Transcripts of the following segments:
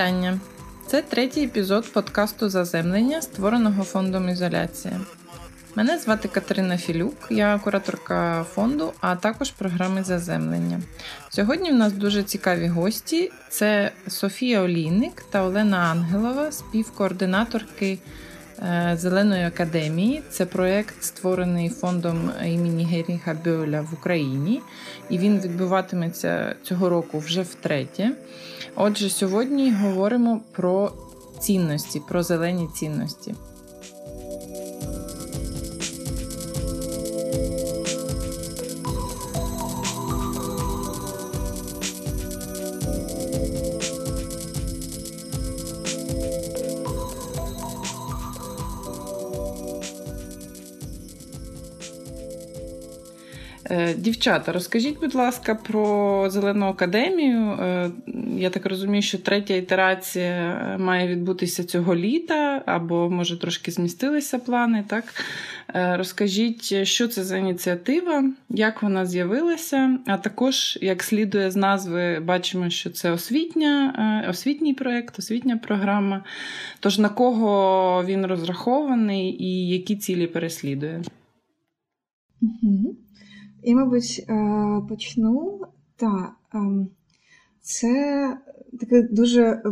Вітання! Це третій епізод подкасту Заземлення, створеного фондом Ізоляція. Мене звати Катерина Філюк, я кураторка фонду, а також програми Заземлення. Сьогодні в нас дуже цікаві гості: це Софія Олійник та Олена Ангелова, співкоординаторки Зеленої академії. Це проєкт, створений фондом імені Геріха Бьоля в Україні, і він відбуватиметься цього року вже втретє. Отже, сьогодні говоримо про цінності, про зелені цінності. Дівчата, розкажіть, будь ласка, про зелену академію. Е, я так розумію, що третя ітерація має відбутися цього літа, або, може, трошки змістилися плани. Так? Е, розкажіть, що це за ініціатива, як вона з'явилася, а також, як слідує з назви, бачимо, що це освітня, освітній проєкт, освітня програма. Тож на кого він розрахований і які цілі переслідує? Угу. Я, мабуть, е, почну. Так, ем, це такий дуже, е,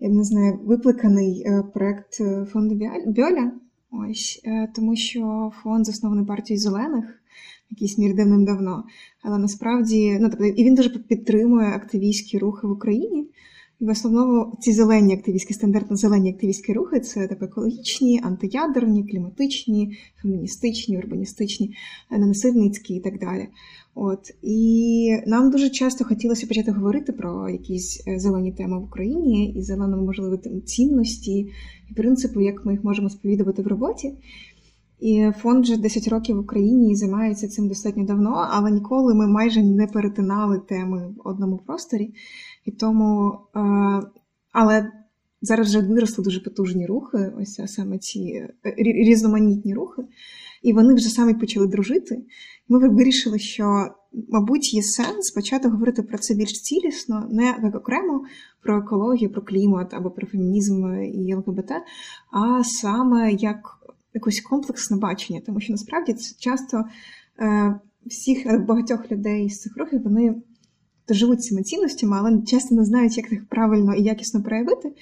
я не знаю, викликаний е, проєкт фонду Бьоля. Ось, тому що фонд заснований партією зелених, якийсь мір давним-давно. Але насправді, ну тобто, і він дуже підтримує активістські рухи в Україні. В основному ці зелені активістські, стандартно зелені активістські рухи це так екологічні, антиядерні, кліматичні, феміністичні, урбаністичні, ненасильницькі і так далі. От І нам дуже часто хотілося почати говорити про якісь е, зелені теми в Україні і зелено, можливо, цінності і принципи, як ми їх можемо сповідувати в роботі. І фонд вже 10 років в Україні і займається цим достатньо давно, але ніколи ми майже не перетинали теми в одному просторі. І тому, е, але зараз вже виросли дуже потужні рухи, ось саме ці е, різноманітні рухи, і вони вже самі почали дружити. Ми вирішили, що, мабуть, є сенс почати говорити про це більш цілісно, не як окремо про екологію, про клімат або про фемінізм і ЛГБТ, а саме як якось комплексне бачення, тому що насправді це часто е, всіх багатьох людей з цих рухів вони живуть цими цінностями, але часто не знають, як їх правильно і якісно проявити,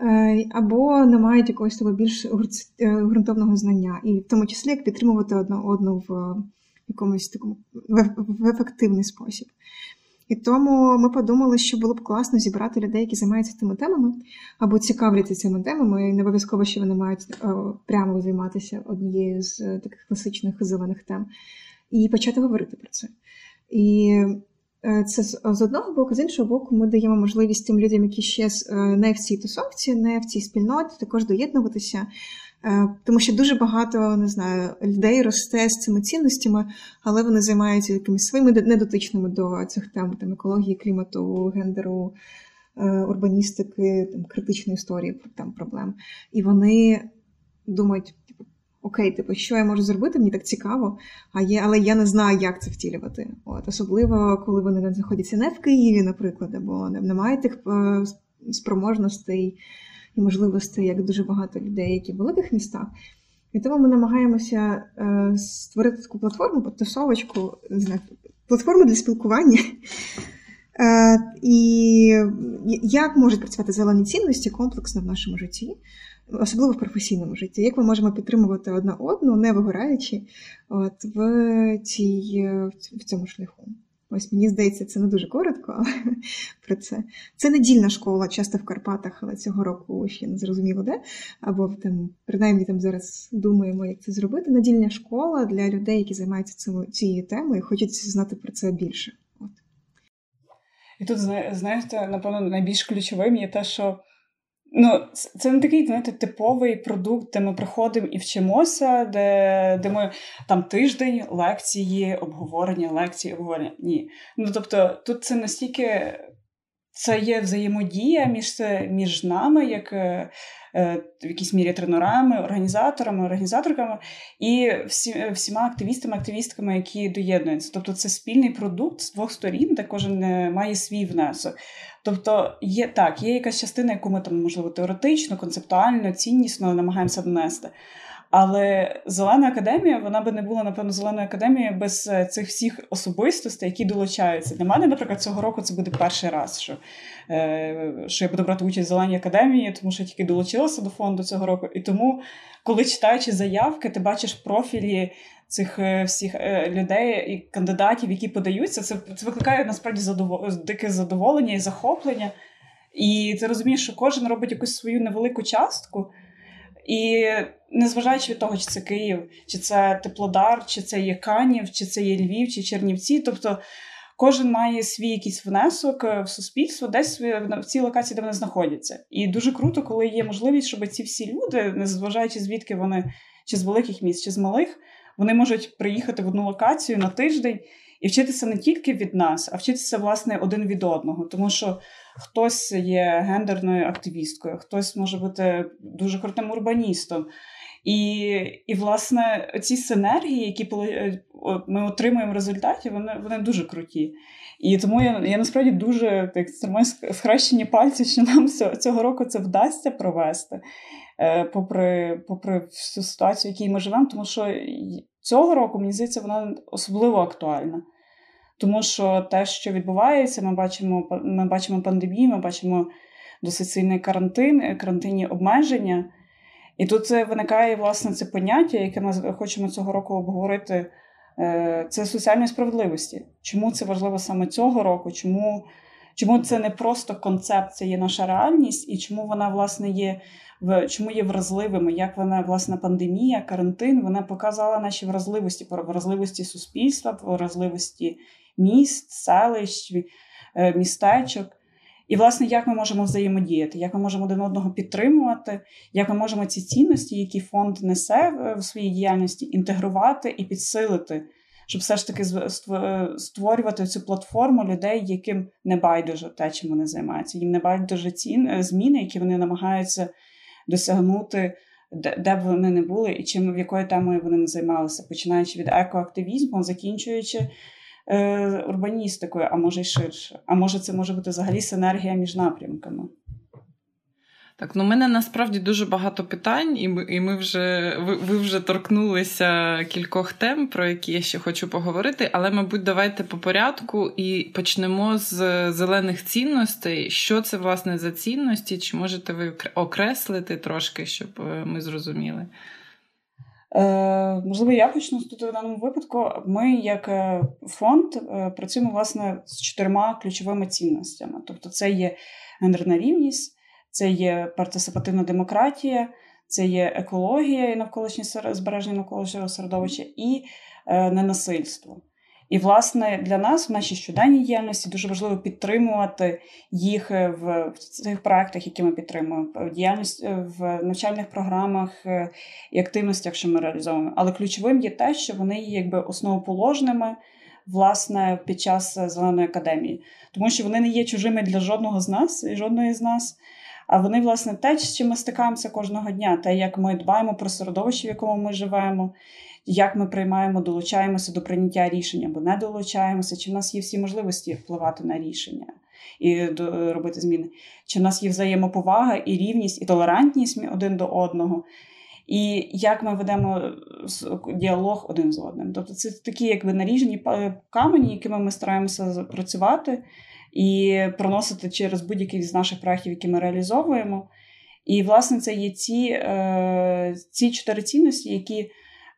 е, або не мають якогось того більш е, ґрунтовного знання, і в тому числі як підтримувати одну одну в якомусь такому в ефективний спосіб. І тому ми подумали, що було б класно зібрати людей, які займаються тими темами, або цікавляться цими темами, і не обов'язково, що вони мають е, прямо займатися однією з таких класичних зелених тем, і почати говорити про це. І Е, це з одного боку, з іншого боку, ми даємо можливість тим людям, які ще е, не в цій тусовці, не в цій спільноті, також доєднуватися. Е, тому що дуже багато не знаю, людей росте з цими цінностями, але вони займаються якимись своїми недотичними до цих тем там, екології, клімату, гендеру, урбаністики, там, критичної історії там, проблем. І вони думають, окей, типу, що я можу зробити, мені так цікаво, а є, але я не знаю, як це втілювати. От, Особливо, коли вони не знаходяться не в Києві, наприклад, або не мають тих е, спроможностей і можливостей, як дуже багато людей, які в великих містах. І тому ми намагаємося е, створити таку платформу, підтасовочку, платформу для спілкування. Е, і як можуть працювати зелені цінності комплексно в нашому житті особливо в професійному житті, як ми можемо підтримувати одна одну, не вигораючи от, в цій, в цьому шляху. Ось мені здається, це не дуже коротко, але про це. Це недільна школа, часто в Карпатах, але цього року ще не зрозуміло де. Або там, принаймні там зараз думаємо, як це зробити. Недільна школа для людей, які займаються цією темою, і хочуть знати про це більше. От. І тут, знаєте, напевно, найбільш ключовим є те, що Ну, це не такий, знаєте, типовий продукт, де ми приходимо і вчимося, де де ми там тиждень лекції, обговорення, лекції, обговорення. Ні. Ну тобто, тут це настільки це є взаємодія між між нами, як е, е, в якійсь мірі тренерами, організаторами, організаторками і всі, всіма активістами, активістками, які доєднуються. Тобто це спільний продукт з двох сторін, де кожен е, має свій внесок. Тобто, є так, є якась частина, яку ми там, можливо, теоретично, концептуально, ціннісно намагаємося донести. Але зелена академія, вона би не була, напевно, зеленою академією без е, цих всіх особистостей, які долучаються. Для мене, наприклад, цього року це буде перший раз, що е, що я буду брати участь в зеленій академії, тому що я тільки долучилася до фонду цього року. І тому, коли читаючи заявки, ти бачиш профілі цих е, всіх людей і кандидатів, які подаються, це це викликає насправді задовол... дике задоволення і захоплення. І ти розумієш, що кожен робить якусь свою невелику частку. І незважаючи від того, чи це Київ, чи це Теплодар, чи це є Канів, чи це є Львів, чи Чернівці. Тобто кожен має свій якийсь внесок в суспільство, десь в цій локації, де вони знаходяться. І дуже круто, коли є можливість, щоб ці всі люди, незважаючи звідки вони, чи з великих міст, чи з малих, вони можуть приїхати в одну локацію на тиждень і вчитися не тільки від нас, а вчитися власне один від одного, тому що хтось є гендерною активісткою, хтось може бути дуже крутим урбаністом. І, і власне, ці синергії, які е, ми отримуємо в результаті, вони вони дуже круті. І тому я я насправді дуже так схрещені пальці, що нам цього року це вдасться провести, е, попри попри всю ситуацію, в якій ми живемо, тому що цього року, мені здається, вона особливо актуальна. Тому що те, що відбувається, ми бачимо ми бачимо пандемію, ми бачимо досить сильний карантин, карантинні обмеження. І тут виникає власне це поняття, яке ми хочемо цього року обговорити. Е, це соціальної справедливості. Чому це важливо саме цього року? Чому чому це не просто концепт, це є наша реальність, і чому вона власне є в чому є вразливими? Як вона власне пандемія, карантин вона показала наші вразливості, вразливості суспільства, вразливості міст, селищ, е, містечок. І, власне, як ми можемо взаємодіяти, як ми можемо один одного підтримувати, як ми можемо ці цінності, які фонд несе в своїй діяльності, інтегрувати і підсилити, щоб все ж таки створювати цю платформу людей, яким не байдуже те, чим вони займаються. Їм не байдуже ці е, зміни, які вони намагаються досягнути, де б вони не були, і чим в якою темою вони не займалися, починаючи від екоактивізму, закінчуючи е, урбаністикою, а може й ширше. А може, це може бути взагалі синергія між напрямками. Так, ну у мене насправді дуже багато питань, і ми і ми вже ви, ви вже торкнулися кількох тем, про які я ще хочу поговорити. Але, мабуть, давайте по порядку і почнемо з зелених цінностей. Що це власне за цінності? Чи можете ви окреслити трошки, щоб е, ми зрозуміли? Е, можливо, я почну тут в даному випадку. Ми, як е, фонд, е, працюємо власне з чотирма ключовими цінностями. Тобто, це є гендерна рівність, це є партисипативна демократія, це є екологія і навколишнє збереження навколишнього середовища і ненасильство. І, власне, для нас в нашій щоденній діяльності дуже важливо підтримувати їх в цих проектах, які ми підтримуємо, в діяльність е, в навчальних програмах е, і активностях, що ми реалізовуємо. Але ключовим є те, що вони є якби основоположними. Власне, під час зеленої академії, тому що вони не є чужими для жодного з нас і жодної з нас. А вони, власне, те, з чим ми стикаємося кожного дня, те, як ми дбаємо про середовище, в якому ми живемо, як ми приймаємо, долучаємося до прийняття рішення або не долучаємося, чи в нас є всі можливості впливати на рішення і робити зміни, чи в нас є взаємоповага і рівність, і толерантність один до одного. І як ми ведемо діалог один з одним. Тобто це такі якби наріжені камені, якими ми стараємося працювати і проносити через будь-який з наших проєктів, які ми реалізовуємо. І, власне, це є ці е, ці чотири цінності, які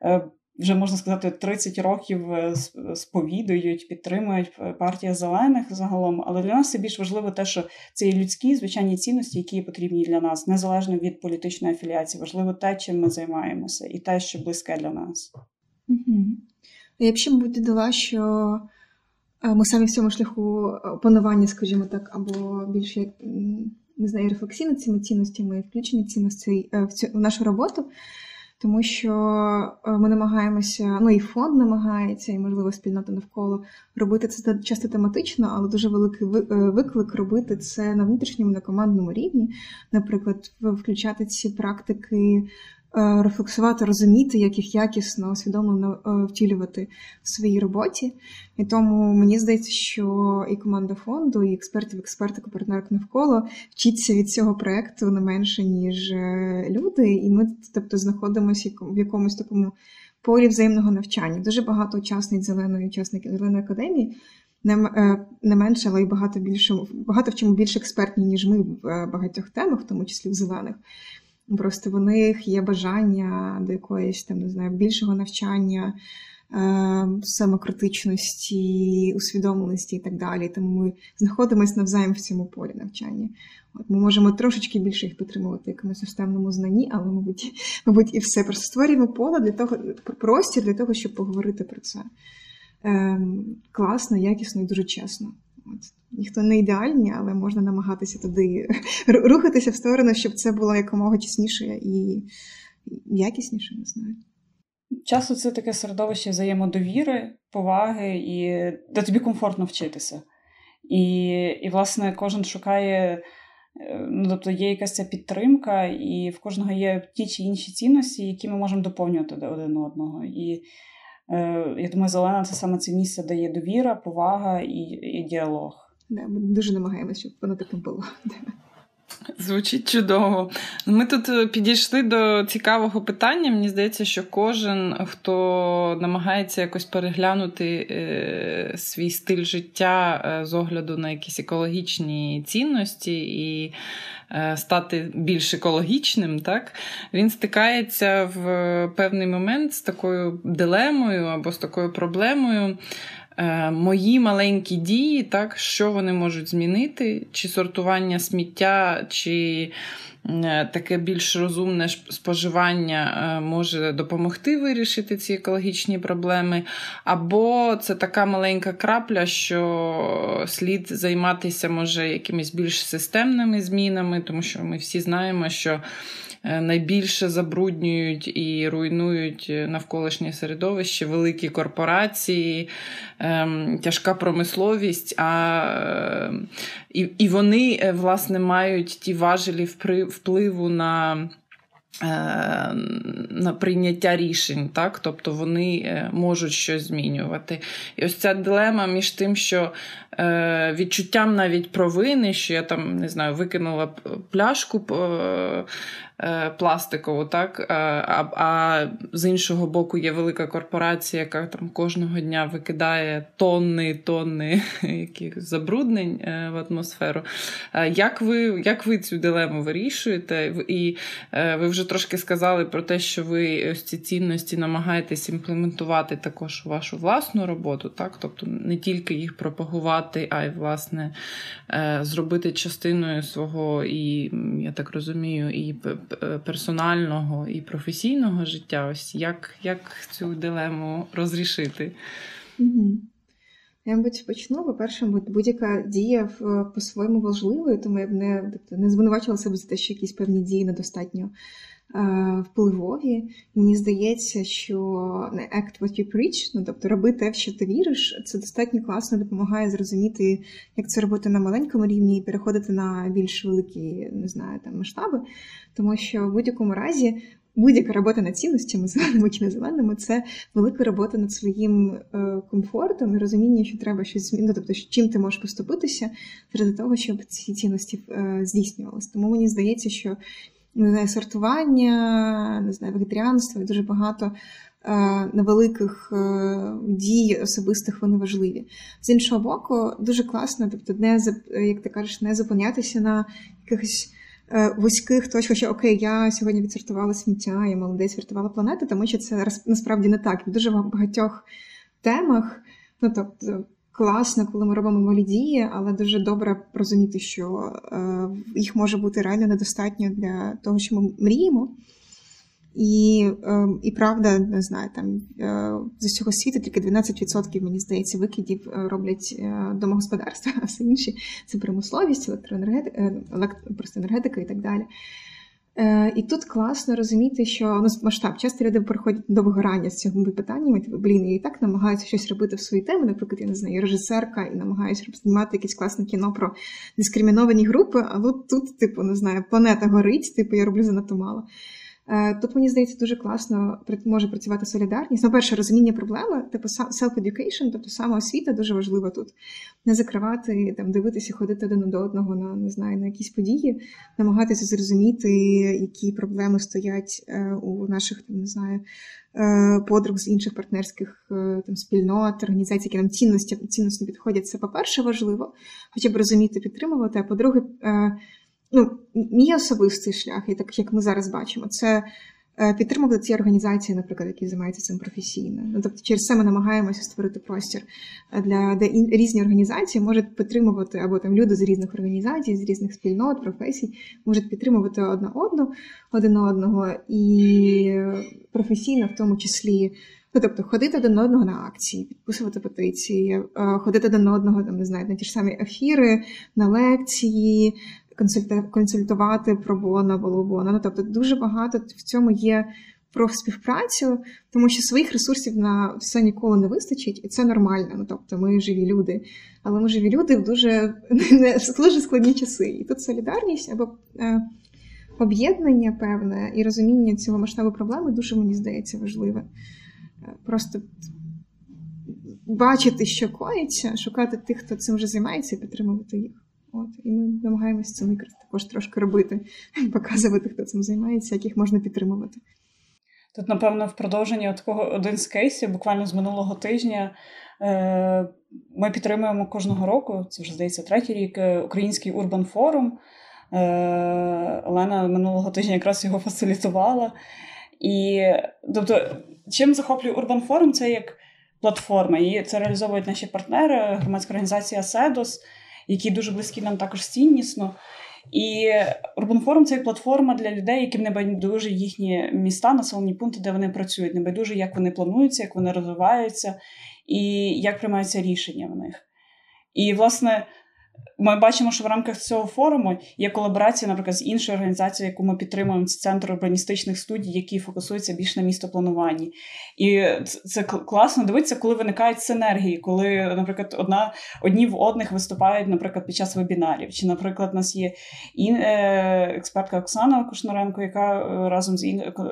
е, вже можна сказати 30 років е, сповідують, підтримують партія зелених загалом. Але для нас це більш важливо те, що це є людські звичайні цінності, які потрібні для нас, незалежно від політичної афіліації. Важливо те, чим ми займаємося, і те, що близьке для нас. Угу. Я б ще мабуть додала, що е, ми самі в цьому шляху опанування, скажімо так, або більше не знаю, рефлексії над цими цінностями і включення цінностей е, в цю в нашу роботу. Тому що ми намагаємося, ну і фонд намагається, і можливо спільнота навколо робити це часто тематично, але дуже великий виклик робити це на внутрішньому на командному рівні, наприклад, включати ці практики Е, рефлексувати, розуміти, як їх якісно, усвідомлено е, втілювати в своїй роботі. І тому мені здається, що і команда фонду, і експертів, експертик, партнерок навколо вчиться від цього проєкту не менше, ніж е, люди. І ми, тобто, знаходимося в якомусь такому полі взаємного навчання. Дуже багато учасниць зеленої учасників зеленої академії. Не менше, але й багато більше багато в чому більш експертні, ніж ми в багатьох темах, в тому числі в зелених. Просто в них є бажання до якоїсь там не знаю більшого навчання, е, самокритичності, усвідомленості і так далі. Тому ми знаходимося навзаєм в цьому полі навчання. От Ми можемо трошечки більше їх підтримувати якомусь системному знанні, але, мабуть, мабуть, і все. Просто створюємо поле для того, простір для того, щоб поговорити про це. Ем, Класно, якісно і дуже чесно. От. Ніхто не ідеальні, але можна намагатися туди рухатися в сторону, щоб це було якомога чесніше і якісніше, не знаю. Часто це таке середовище взаємодовіри, поваги, і де тобі комфортно вчитися. І, і власне, кожен шукає, е, ну, тобто є якась ця підтримка, і в кожного є ті чи інші цінності, які ми можемо доповнювати один одного. І е, я думаю, зелена це саме це місце, де є довіра, повага і, і діалог. Да, Ми дуже намагаємося, щоб воно таке було. Звучить чудово. Ми тут е, підійшли до цікавого питання. Мені здається, що кожен, хто намагається якось переглянути е, свій стиль життя е, з огляду на якісь екологічні цінності і стати більш екологічним, так, він стикається в певний момент з такою дилемою або з такою проблемою. Е, мої маленькі дії, так, що вони можуть змінити, чи сортування сміття, чи е, таке більш розумне споживання е, може допомогти вирішити ці екологічні проблеми, або це така маленька крапля, що слід займатися може якимись більш системними змінами, тому що ми всі знаємо, що найбільше забруднюють і руйнують навколишнє середовище, великі корпорації, ем, тяжка промисловість. А, е, І і вони, е, власне, мають ті важелі впливу на. На прийняття рішень, так? тобто вони можуть щось змінювати. І ось ця дилема між тим, що е, відчуттям навіть провини, що я там не знаю, викинула пляшку Е, пластикову, так? Е, а а з іншого боку є велика корпорація, яка там кожного дня викидає тонни тонни яких забруднень е, в атмосферу. Як ви як ви цю дилему вирішуєте? І ви вже трошки сказали про те, що ви ось ці цінності намагаєтесь імплементувати також у вашу власну роботу, так? Тобто не тільки їх пропагувати, а й власне зробити частиною свого і, я так розумію, і Е, персонального і професійного життя. Ось як як цю дилему розрішити? Я, мабуть, почну. По-перше, будь-яка дія по-своєму важливою, тому я б не тобто, не звинувачила себе за те, що якісь певні дії недостатньо Е, впливові. Мені здається, що act what you preach, ну тобто роби те, в що ти віриш, це достатньо класно допомагає зрозуміти, як це робити на маленькому рівні і переходити на більш великі, не знаю, там масштаби. Тому що в будь-якому разі. Будь-яка робота над цінностями, зеленими чи незеленими, це велика робота над своїм е, комфортом і розуміння, що треба щось змінити, тобто чим ти можеш поступитися для того, щоб ці цінності е, здійснювалися. Тому мені здається, що не знаю, сортування, не знаю, вегетаріанство і дуже багато е, невеликих е, дій особистих вони важливі. З іншого боку, дуже класно, тобто, не як ти кажеш, не зупинятися на якихось. Е, вузьких точках, що окей, я сьогодні відсортувала сміття, я молодець врятувала планету, тому що це насправді не так. В дуже багатьох темах, ну тобто класно, коли ми робимо малі дії, але дуже добре розуміти, що е, їх може бути реально недостатньо для того, що ми мріємо. І е, і правда, не знаю, там е, з усього світу тільки 12%, мені здається, викидів роблять домогосподарства, а все інші це промисловість, електроенергетика, електро, просто енергетика і так далі. Е, І тут класно розуміти, що ну, масштаб часто люди приходять до вигорання з цими питаннями. Типу, блін, і так намагаються щось робити в свої теми. Наприклад, я не знаю, режисерка, і намагаюся знімати якесь класне кіно про дискриміновані групи. А от тут, типу, не знаю, планета горить, типу, я роблю занадто мало. Е, тут, мені здається, дуже класно може працювати солідарність. Ну, перше, розуміння проблеми, типу self-education, тобто самоосвіта дуже важлива тут. Не закривати, там, дивитися, ходити один до одного на не знаю, на якісь події, намагатися зрозуміти, які проблеми стоять е, у наших там, не знаю, е, подруг з інших партнерських там, спільнот, організацій, які нам цінності цінності підходять. Це, по-перше, важливо, хоча б розуміти, підтримувати. А по-друге, ну, мій особистий шлях, і так як ми зараз бачимо, це е, підтримувати ці організації, наприклад, які займаються цим професійно. Ну, Тобто, через це ми намагаємося створити простір, для де різні організації можуть підтримувати, або там люди з різних організацій, з різних спільнот, професій, можуть підтримувати одна одну, один одного і професійно, в тому числі. Ну, тобто ходити один одного на акції, підписувати петиції, е, ходити один одного там, не знаю, на ті ж самі ефіри, на лекції, консультувати про боно, волобоно. Ну, тобто дуже багато в цьому є про співпрацю, тому що своїх ресурсів на все ніколи не вистачить, і це нормально. Ну, тобто ми живі люди, але ми живі люди в дуже дуже складні часи. І тут солідарність або е, об'єднання певне і розуміння цього масштабу проблеми дуже мені здається важливе. Е, просто бачити, що коїться, шукати тих, хто цим вже займається, і підтримувати їх. От, І ми намагаємося це якраз також трошки робити, показувати, хто цим займається, яких можна підтримувати. Тут, напевно, в продовженні такого один з кейсів, буквально з минулого тижня, е, ми підтримуємо кожного року, це вже здається третій рік, е, Український Урбан Форум. Е, Олена минулого тижня якраз його фасилітувала. І тобто, чим захоплює Урбан Форум, це як платформа. І це реалізовують наші партнери, громадська організація Седос які дуже близькі нам також ціннісно. І Urban Forum – це платформа для людей, яким не байдуже їхні міста, населені пункти, де вони працюють, не байдуже, як вони плануються, як вони розвиваються і як приймаються рішення в них. І, власне, ми бачимо, що в рамках цього форуму є колаборація, наприклад, з іншою організацією, яку ми підтримуємо, це центр урбаністичних студій, які фокусуються більш на містоплануванні. І це класно дивитися, коли виникають синергії, коли, наприклад, одна одні в одних виступають, наприклад, під час вебінарів. Чи, наприклад, у нас є е, експертка Оксана Кушноренко, яка е, разом з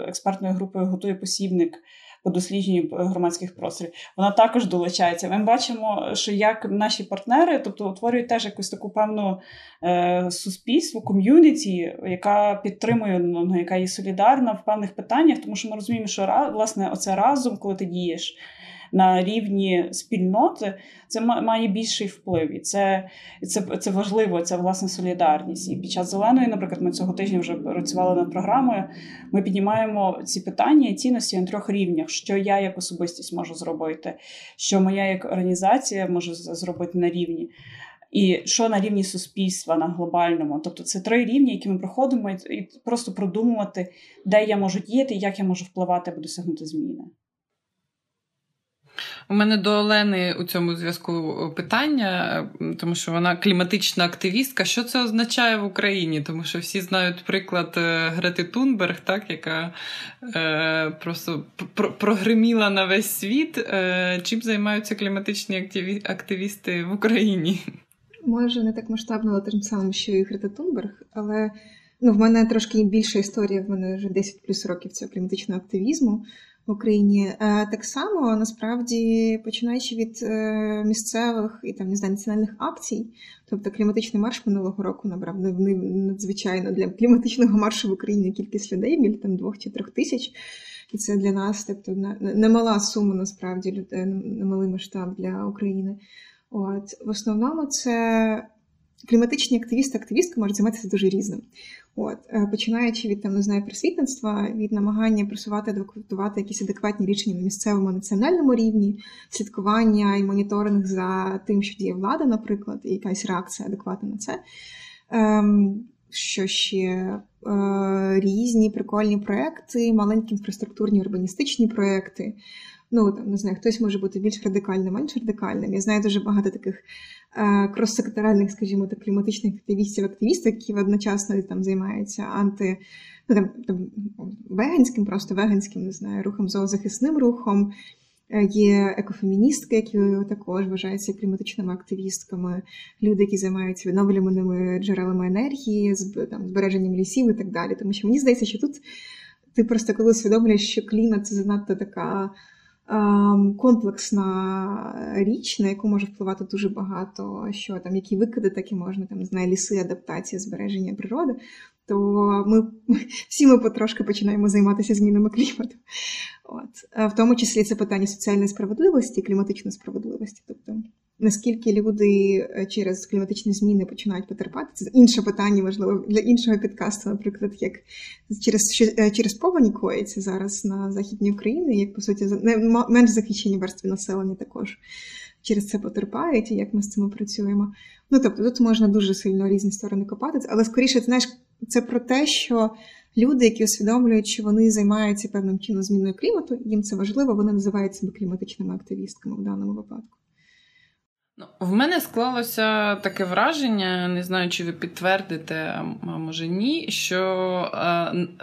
експертною групою готує посібник по дослідженню громадських просторів, вона також долучається. Ми бачимо, що як наші партнери, тобто утворюють теж якусь таку певну е, суспільство, ком'юніті, яка підтримує, яка є солідарна в певних питаннях, тому що ми розуміємо, що власне оце разом, коли ти дієш на рівні спільноти, це має більший вплив. І це це, це важливо, це власне солідарність. І під час зеленої, наприклад, ми цього тижня вже працювали над програмою. Ми піднімаємо ці питання і цінності на трьох рівнях: що я як особистість можу зробити, що моя як організація може зробити на рівні. І що на рівні суспільства на глобальному, тобто це три рівні, які ми проходимо, і просто продумувати, де я можу діяти, як я можу впливати аби досягнути зміни. У мене до Олени у цьому зв'язку питання, тому що вона кліматична активістка. Що це означає в Україні? Тому що всі знають приклад е, Грети Тунберг, так, яка е, просто прогриміла на весь світ. Е, Чим займаються кліматичні активі... активісти в Україні? Може, не так масштабно, але тим самим, що і Грета Тунберг, але ну, в мене трошки більша історія, в мене вже 10 плюс років цього кліматичного активізму в Україні. Е, так само насправді починаючи від е, місцевих і там не знаю, національних акцій, тобто кліматичний марш минулого року набрав надзвичайно для кліматичного маршу в Україні кількість людей, біля там двох чи трьох тисяч. І це для нас, тобто немала сума насправді людей, немалий масштаб для України. От в основному це кліматичні активісти, активістки можуть займатися дуже різним. От, е, Починаючи від там, не знаю, просвітництва, від намагання просувати, адвокатувати якісь адекватні рішення на місцевому національному рівні, слідкування і моніторинг за тим, що діє влада, наприклад, і якась реакція адекватна на це. Ем, Що ще е, різні прикольні проекти, маленькі інфраструктурні урбаністичні проекти. Ну, там, не знаю, хтось може бути більш радикальним, менш радикальним. Я знаю дуже багато таких Е, кроссекторальних, скажімо так, кліматичних активістів, активістів, які одночасно там займаються анти. ну, там, там веганським, просто веганським, не знаю, рухом зоозахисним рухом. Е, є екофеміністки, які також вважаються кліматичними активістками, люди, які займаються відновлюваними джерелами енергії, там, збереженням лісів і так далі. Тому що мені здається, що тут ти просто коли усвідомлюєш, що клімат це занадто така комплексна річ, на яку може впливати дуже багато, що там які викиди, так і можна там знає ліси, адаптація, збереження природи то ми всі ми потрошки починаємо займатися змінами клімату. От. В тому числі це питання соціальної справедливості, кліматичної справедливості. Тобто, наскільки люди е, через кліматичні зміни починають потерпати, це інше питання, можливо, для іншого підкасту, наприклад, як через е, через повені коїться зараз на Західній Україні, як по суті менш захищені верстви населення також через це потерпають, і як ми з цим працюємо. Ну тобто, тут можна дуже сильно різні сторони копати, але скоріше, знаєш, це про те, що люди, які усвідомлюють, що вони займаються певним чином зміною клімату, їм це важливо, вони називають себе кліматичними активістками в даному випадку. Ну, В мене склалося таке враження, не знаю, чи ви підтвердите, а може ні, що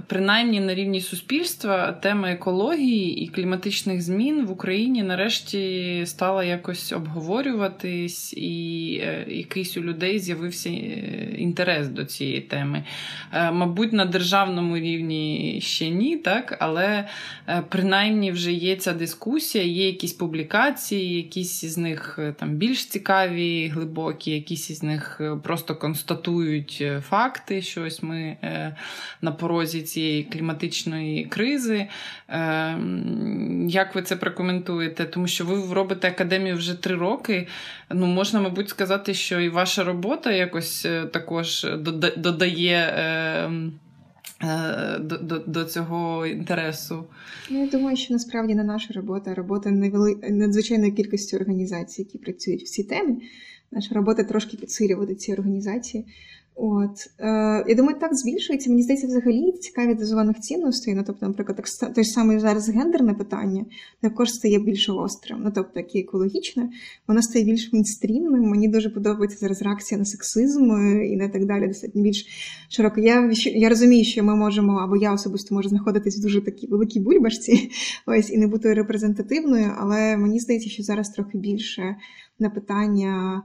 принаймні на рівні суспільства тема екології і кліматичних змін в Україні нарешті стала якось обговорюватись, і е, якийсь у людей з'явився е, інтерес до цієї теми. Е, мабуть, на державному рівні ще ні, так, але принаймні вже є ця дискусія, є якісь публікації, якісь з них там більш більш цікаві, глибокі, якісь із них е, просто констатують е, факти, що ось ми е, на порозі цієї кліматичної кризи. Як ви це прокоментуєте? Тому що ви робите академію вже три роки. Ну, можна, мабуть, сказати, що і ваша робота якось також додає. До до, до цього інтересу. Я думаю, що насправді не наша робота, а робота невели... надзвичайної кількості організацій, які працюють в цій темі. Наша робота трошки підсилювати ці організації. От е, я думаю, так збільшується. Мені здається, взагалі цікаві дозованих цінностей. Ну, тобто, наприклад, той самий зараз гендерне питання також стає більш гострим. Ну, тобто, таке екологічне, воно стає більш мейнстрімним. Мені дуже подобається зараз реакція на сексизм е, і на так далі. Достатньо більш широко. Я я розумію, що ми можемо, або я особисто можу знаходитись в дуже такій великій бульбашці, ось і не бути репрезентативною, але мені здається, що зараз трохи більше на питання.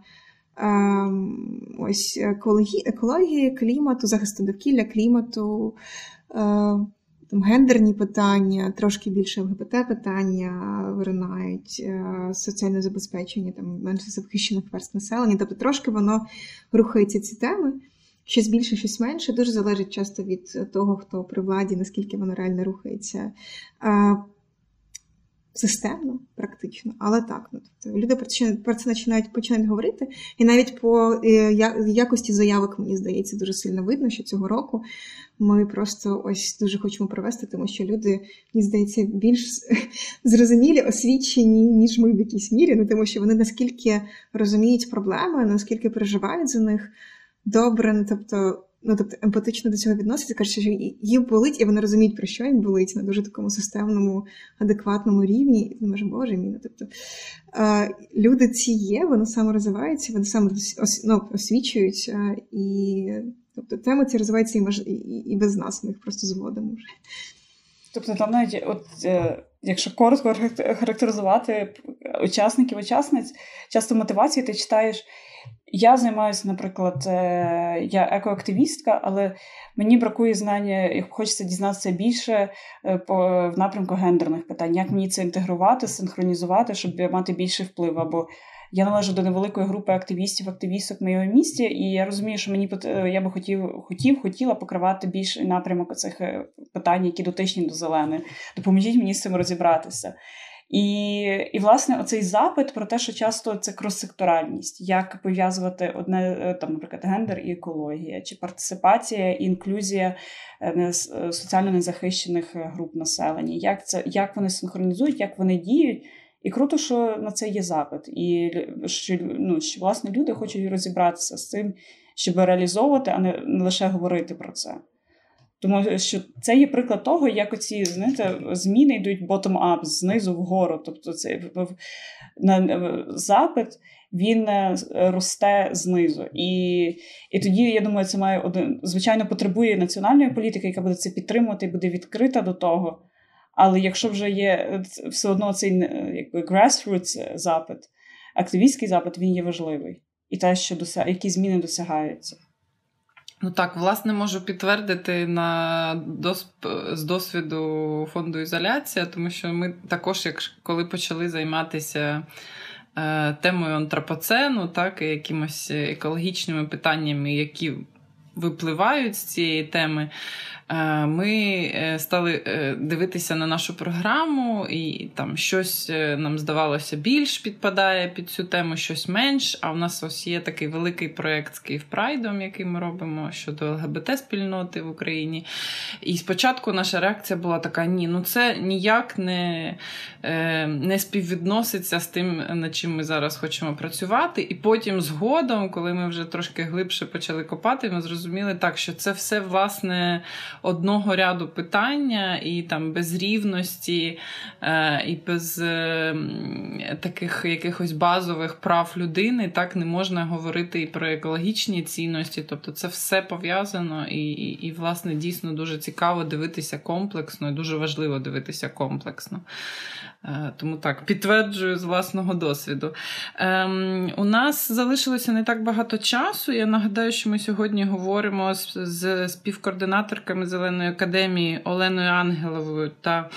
Ем, ось екології, екології, клімату, захисту довкілля, клімату, е, там, гендерні питання, трошки більше ЛГБТ питання виринають, е, соціальне забезпечення там, менше захищених верст населення. Тобто трошки воно рухається ці теми. Щось більше, щось менше, дуже залежить часто від того, хто при владі, наскільки воно реально рухається. Системно, практично, але так. Ну, тобто Люди про це починають починають говорити. І навіть по е, якості заявок, мені здається, дуже сильно видно, що цього року ми просто ось дуже хочемо провести, тому що люди, мені здається, більш зрозумілі, освічені, ніж ми в якійсь мірі, ну тому що вони наскільки розуміють проблеми, наскільки переживають за них добре. ну, тобто ну тобто емпатично до цього відносяться, кажуть, що їм болить, і вони розуміють, про що їм болить на дуже такому системному, адекватному рівні. І думаєш, боже мій, ну, тобто е, люди ці є, вони саме розвиваються, вони саме ну, освічують, і тобто тема ці розвивається і, мож... і без нас, ми їх просто зводимо вже. Тобто, там навіть, от, е, якщо коротко характеризувати учасників, учасниць, часто мотивації ти читаєш. Я займаюся, наприклад, е, я екоактивістка, але мені бракує знання, і хочеться дізнатися більше е, по в напрямку гендерних питань, як мені це інтегрувати, синхронізувати, щоб мати більший вплив. Або я належу до невеликої групи активістів, активісток в моєму місті, і я розумію, що мені е, я би хотів, хотів, хотіла покривати більший напрямок цих питань, які дотичні до зелених. Допоможіть мені з цим розібратися. І, і, власне, оцей запит про те, що часто це кроссекторальність, як пов'язувати одне, е, там, наприклад, гендер і екологія, чи партисипація і інклюзія е, е, соціально незахищених груп населення, як це як вони синхронізують, як вони діють. І круто, що на це є запит, і що ну, що власне люди хочуть розібратися з цим, щоб реалізовувати, а не лише говорити про це. Тому що це є приклад того, як оці знаєте, зміни йдуть bottom-up, знизу вгору. Тобто це на запит він е, росте знизу. І і тоді, я думаю, це має один, звичайно, потребує національної політики, яка буде це підтримувати і буде відкрита до того. Але якщо вже є е, все одно цей е, якби grassroots запит, активістський запит, він є важливий. І те, що досяг... які зміни досягаються. Ну так, власне, можу підтвердити на досп... з досвіду фонду ізоляція, тому що ми також, як коли почали займатися е, темою антропоцену, так, і якимось екологічними питаннями, які випливають з цієї теми, Е, ми е, стали е, дивитися на нашу програму, і там щось нам здавалося більш підпадає під цю тему, щось менш. А в нас ось є такий великий проєкт з Київпрайдом, який ми робимо щодо ЛГБТ-спільноти в Україні. І спочатку наша реакція була така: ні, ну це ніяк не, не співвідноситься з тим, над чим ми зараз хочемо працювати. І потім, згодом, коли ми вже трошки глибше почали копати, ми зрозуміли так, що це все власне одного ряду питання, і там без рівності, е, і без е, таких якихось базових прав людини так не можна говорити і про екологічні цінності. Тобто це все пов'язано і, і, і власне, дійсно дуже цікаво дивитися комплексно, і дуже важливо дивитися комплексно. Е, тому так, підтверджую з власного досвіду. Ем, У нас залишилося не так багато часу. Я нагадаю, що ми сьогодні говоримо з, з співкоординаторками Зеленої академії Оленою Ангеловою та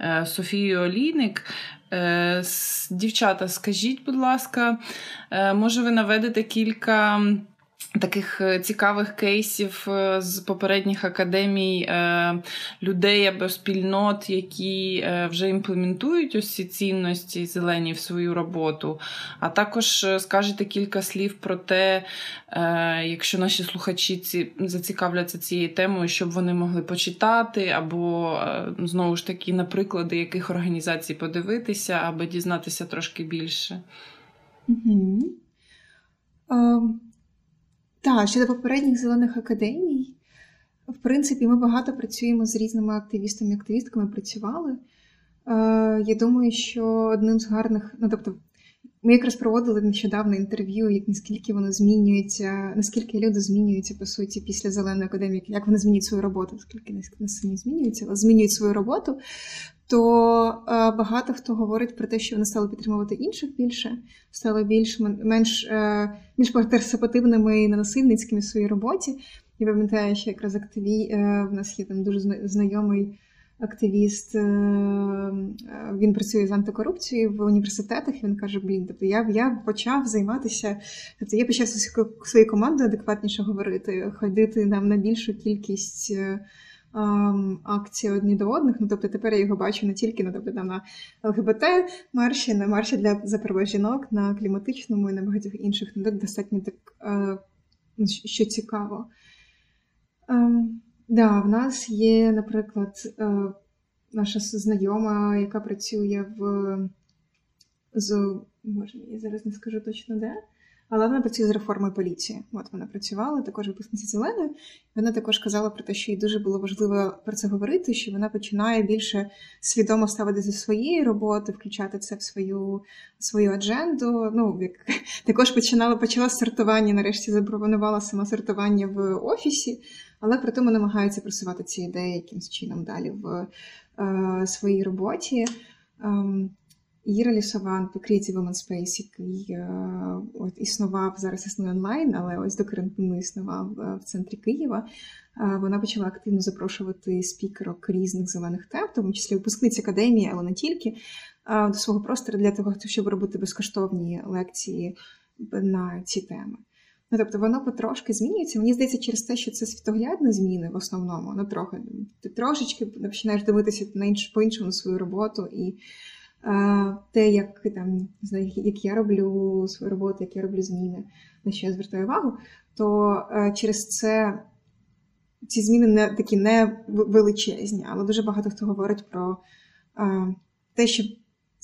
е, Софією Олійник. Е, Дівчата, скажіть, будь ласка, е, може ви наведете кілька таких е, цікавих кейсів е, з попередніх академій е, людей або спільнот, які вже імплементують ось ці цінності зелені в свою роботу. А також скажете кілька слів про те, якщо наші слухачі ці зацікавляться цією темою, щоб вони могли почитати, або знову ж таки на приклади яких організацій подивитися, аби дізнатися трошки більше. Угу. Um... Так, щодо попередніх зелених академій, в принципі, ми багато працюємо з різними активістами і активістками працювали. Е, я думаю, що одним з гарних, ну тобто, ми якраз проводили нещодавно інтерв'ю, як наскільки воно змінюється, наскільки люди змінюються по суті після зеленої академії, як вони змінюють свою роботу, наскільки не самі змінюються, але змінюють свою роботу то е, багато хто говорить про те, що вони стали підтримувати інших більше, стали більш менш е, більш партисипативними і ненасильницькими в своїй роботі. Я пам'ятаю, що якраз активі е, в нас є там дуже знайомий активіст. Він працює з антикорупцією в університетах. Він каже: Блін, тобто я я почав займатися, тобто я почав своєю командою адекватніше говорити, ходити нам на більшу кількість акції одні до одних. Ну, тобто тепер я його бачу не тільки ну, тобто, на ЛГБТ марші, на марші для за жінок, на кліматичному і на багатьох інших ну, достатньо так що цікаво. Да, В нас є, наприклад, е, наша знайома, яка працює в з, Боже, я зараз не скажу точно де. Але вона працює з реформою поліції. От вона працювала також випускниця зеленою. Вона також казала про те, що їй дуже було важливо про це говорити, що вона починає більше свідомо ставити зі своєї роботи, включати це в свою свою адженду. Ну як також починала почала сортування. Нарешті запропонувала сама сортування в офісі, але при тому намагається просувати ці ідеї якимось чином далі в е, своїй роботі. Е, Іра Лісован по Creative Women Space, який е, от, існував, зараз існує онлайн, але ось до карантину існував е, в центрі Києва. Е, вона почала активно запрошувати спікерок різних зелених тем, в тому числі випускниць академії, але не тільки, до свого простору для того, щоб робити безкоштовні лекції на ці теми. Ну, Тобто воно потрошки змінюється. Мені здається, через те, що це світоглядні зміни в основному, ну трохи ти трошечки починаєш дивитися на інш, по іншому свою роботу і те, як там як я роблю свою роботу, як я роблю зміни, на що я звертаю увагу, то е, через це ці зміни не такі не величезні, але дуже багато хто говорить про те, що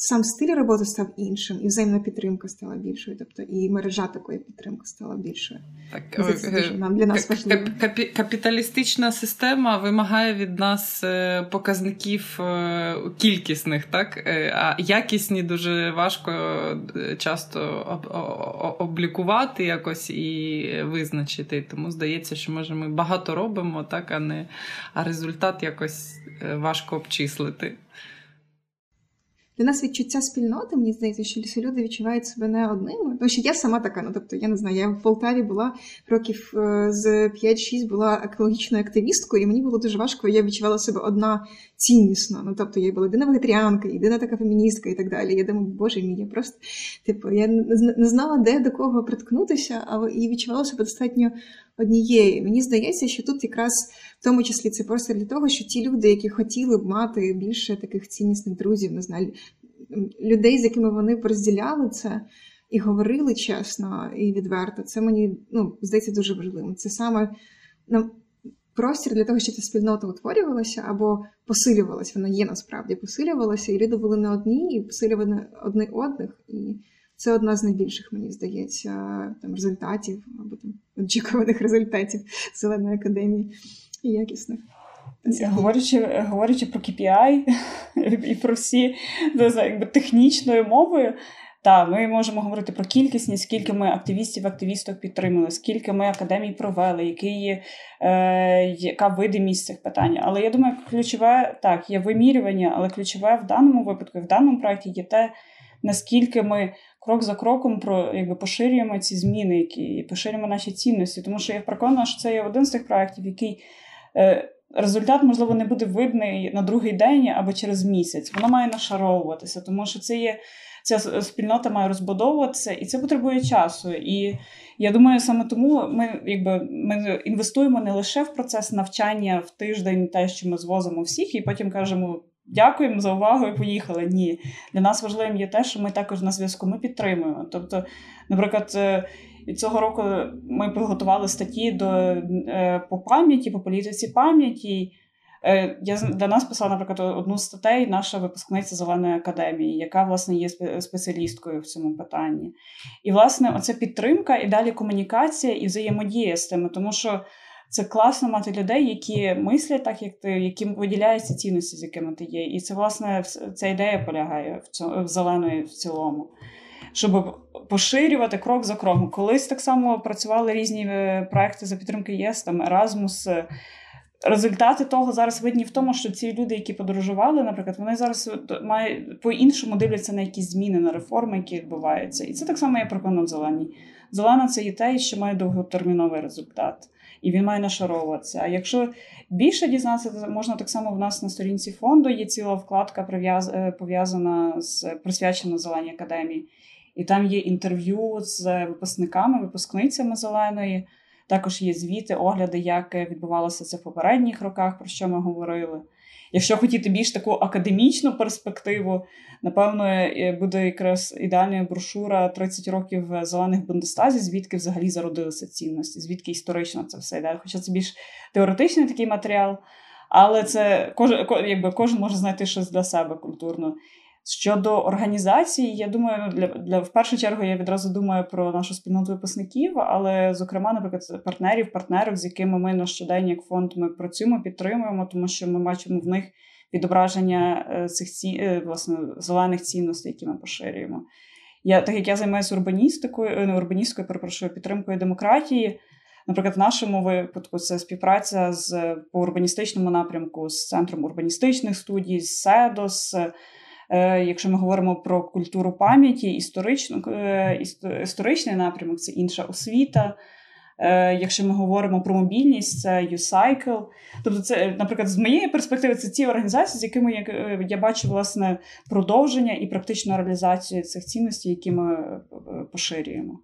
сам стиль роботи став іншим, і взаємна підтримка стала більшою, тобто і мережа такої підтримки стала більшою. Так, це дуже нам для нас важливо. Капіталістична система вимагає від нас е, показників е, кількісних, так? Е, а якісні дуже важко часто облікувати якось і визначити. Тому здається, що може ми багато робимо, так, а не а результат якось важко обчислити. Для нас відчуття спільноти, мені здається, що люди відчувають себе не одними. Тому що я сама така, ну тобто, я не знаю, я в Полтаві була років е, з 5-6 була екологічною активісткою, і мені було дуже важко, я відчувала себе одна ціннісно. Ну тобто я була єдина вегетаріанка, єдина така феміністка і так далі. Я думаю, боже мій, я просто типу, я не знала, де до кого приткнутися, але і відчувала себе достатньо однією. Мені здається, що тут якраз в тому числі це просто для того, що ті люди, які хотіли б мати більше таких ціннісних друзів, не знаю, людей, з якими вони б розділяли це. І говорили чесно і відверто, це мені ну, здається дуже важливим. Це саме ну, простір для того, щоб ця спільнота утворювалася або посилювалася. Вона є насправді посилювалася, і люди були не одні, і посилювали одне одних. І це одна з найбільших, мені здається, там результатів або там очікуваних результатів зеленої академії і якісних. Говорячи говорячи про KPI і про всі якби, технічною мовою, так, ми можемо говорити про кількісність, скільки ми активістів, активісток підтримали, скільки ми академій провели, який, е, яка видимість цих питань. Але я думаю, ключове так, є вимірювання, але ключове в даному випадку, в даному проєкті є те, наскільки ми крок за кроком про якби поширюємо ці зміни, які поширюємо наші цінності. Тому що я переконана, що це є один з тих проєктів, який. Е, результат, можливо, не буде видний на другий день або через місяць. Воно має нашаровуватися, тому що це є ця спільнота має розбудовуватися, і це потребує часу. І я думаю, саме тому ми якби ми інвестуємо не лише в процес навчання в тиждень, те, що ми звозимо всіх, і потім кажемо. Дякуємо за увагу і поїхали. Ні. Для нас важливим є те, що ми також на зв'язку ми підтримуємо. Тобто, наприклад, е, цього року ми підготували статті до, е, по пам'яті, по політиці пам'яті. Е, я для нас писала, наприклад, одну з статей наша випускниця Зеленої академії, яка власне є спеціалісткою в цьому питанні. І, власне, оця підтримка і далі комунікація і взаємодія з тими, тому що це класно мати людей, які мислять так, як ти, яким виділяються цінності, з якими ти є. І це, власне, ця ідея полягає в цьому в зеленої в цілому. Щоб поширювати крок за кроком. Колись так само працювали різні е, проекти за підтримки ЄС, там Еразмус, Результати того зараз видні в тому, що ці люди, які подорожували, наприклад, вони зараз мають по-іншому дивляться на якісь зміни, на реформи, які відбуваються. І це так само є прикладом зеленій. Зелена це є те, що має довготерміновий результат, і він має нашаровуватися. А якщо більше дізнатися, можна так само в нас на сторінці фонду є ціла вкладка е, пов'язана з присвячена Зеленій академії, і там є інтерв'ю з випускниками, випускницями зеленої. Також є звіти, огляди, як відбувалося це в попередніх роках, про що ми говорили. Якщо хотіти більш таку академічну перспективу, напевно, буде якраз ідеальна брошура 30 років зелених Бундестазі, звідки взагалі зародилися цінності, звідки історично це все йде. Хоча це більш теоретичний такий матеріал, але це кожен, якби кожен може знайти щось для себе культурно. Щодо організації, я думаю, для для в першу чергу я відразу думаю про нашу спільноту випускників, але, зокрема, наприклад, партнерів, партнерів, з якими ми на щодень як фонд ми працюємо, підтримуємо, тому що ми бачимо в них відображення е, цих ці е, власне зелених цінностей, які ми поширюємо. Я так як я займаюся урбаністикою, е, не урбаністкою, перепрошую, підтримкою демократії. Наприклад, в нашому випадку це співпраця з по урбаністичному напрямку з центром урбаністичних студій, з СЕДОС. Якщо ми говоримо про культуру пам'яті, історичну, е, історичний напрямок це інша освіта. Е, якщо ми говоримо про мобільність, це U-Cycle. Тобто, це, наприклад, з моєї перспективи, це ті організації, з якими я, я бачу власне продовження і практичну реалізацію цих цінностей, які ми поширюємо.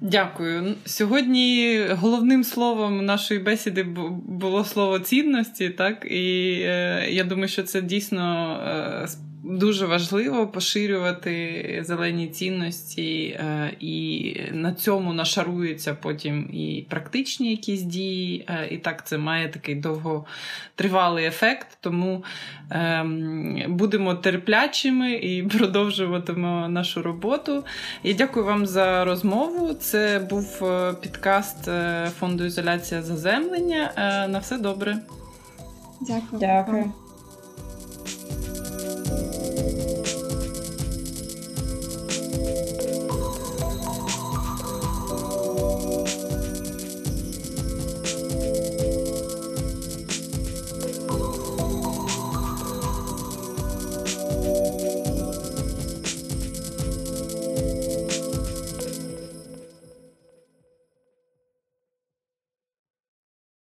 Дякую. Сьогодні головним словом нашої бесіди було слово цінності, так і е, я думаю, що це дійсно е, дуже важливо поширювати зелені цінності, е, і на цьому нашаруються потім і практичні якісь дії. Е, і так це має такий довготривалий ефект. Тому ем, будемо терплячими і продовжуватимемо нашу роботу. Я дякую вам за розмову. Це був підкаст фонду ізоляція заземлення. На все добре. Дякую. Дякую.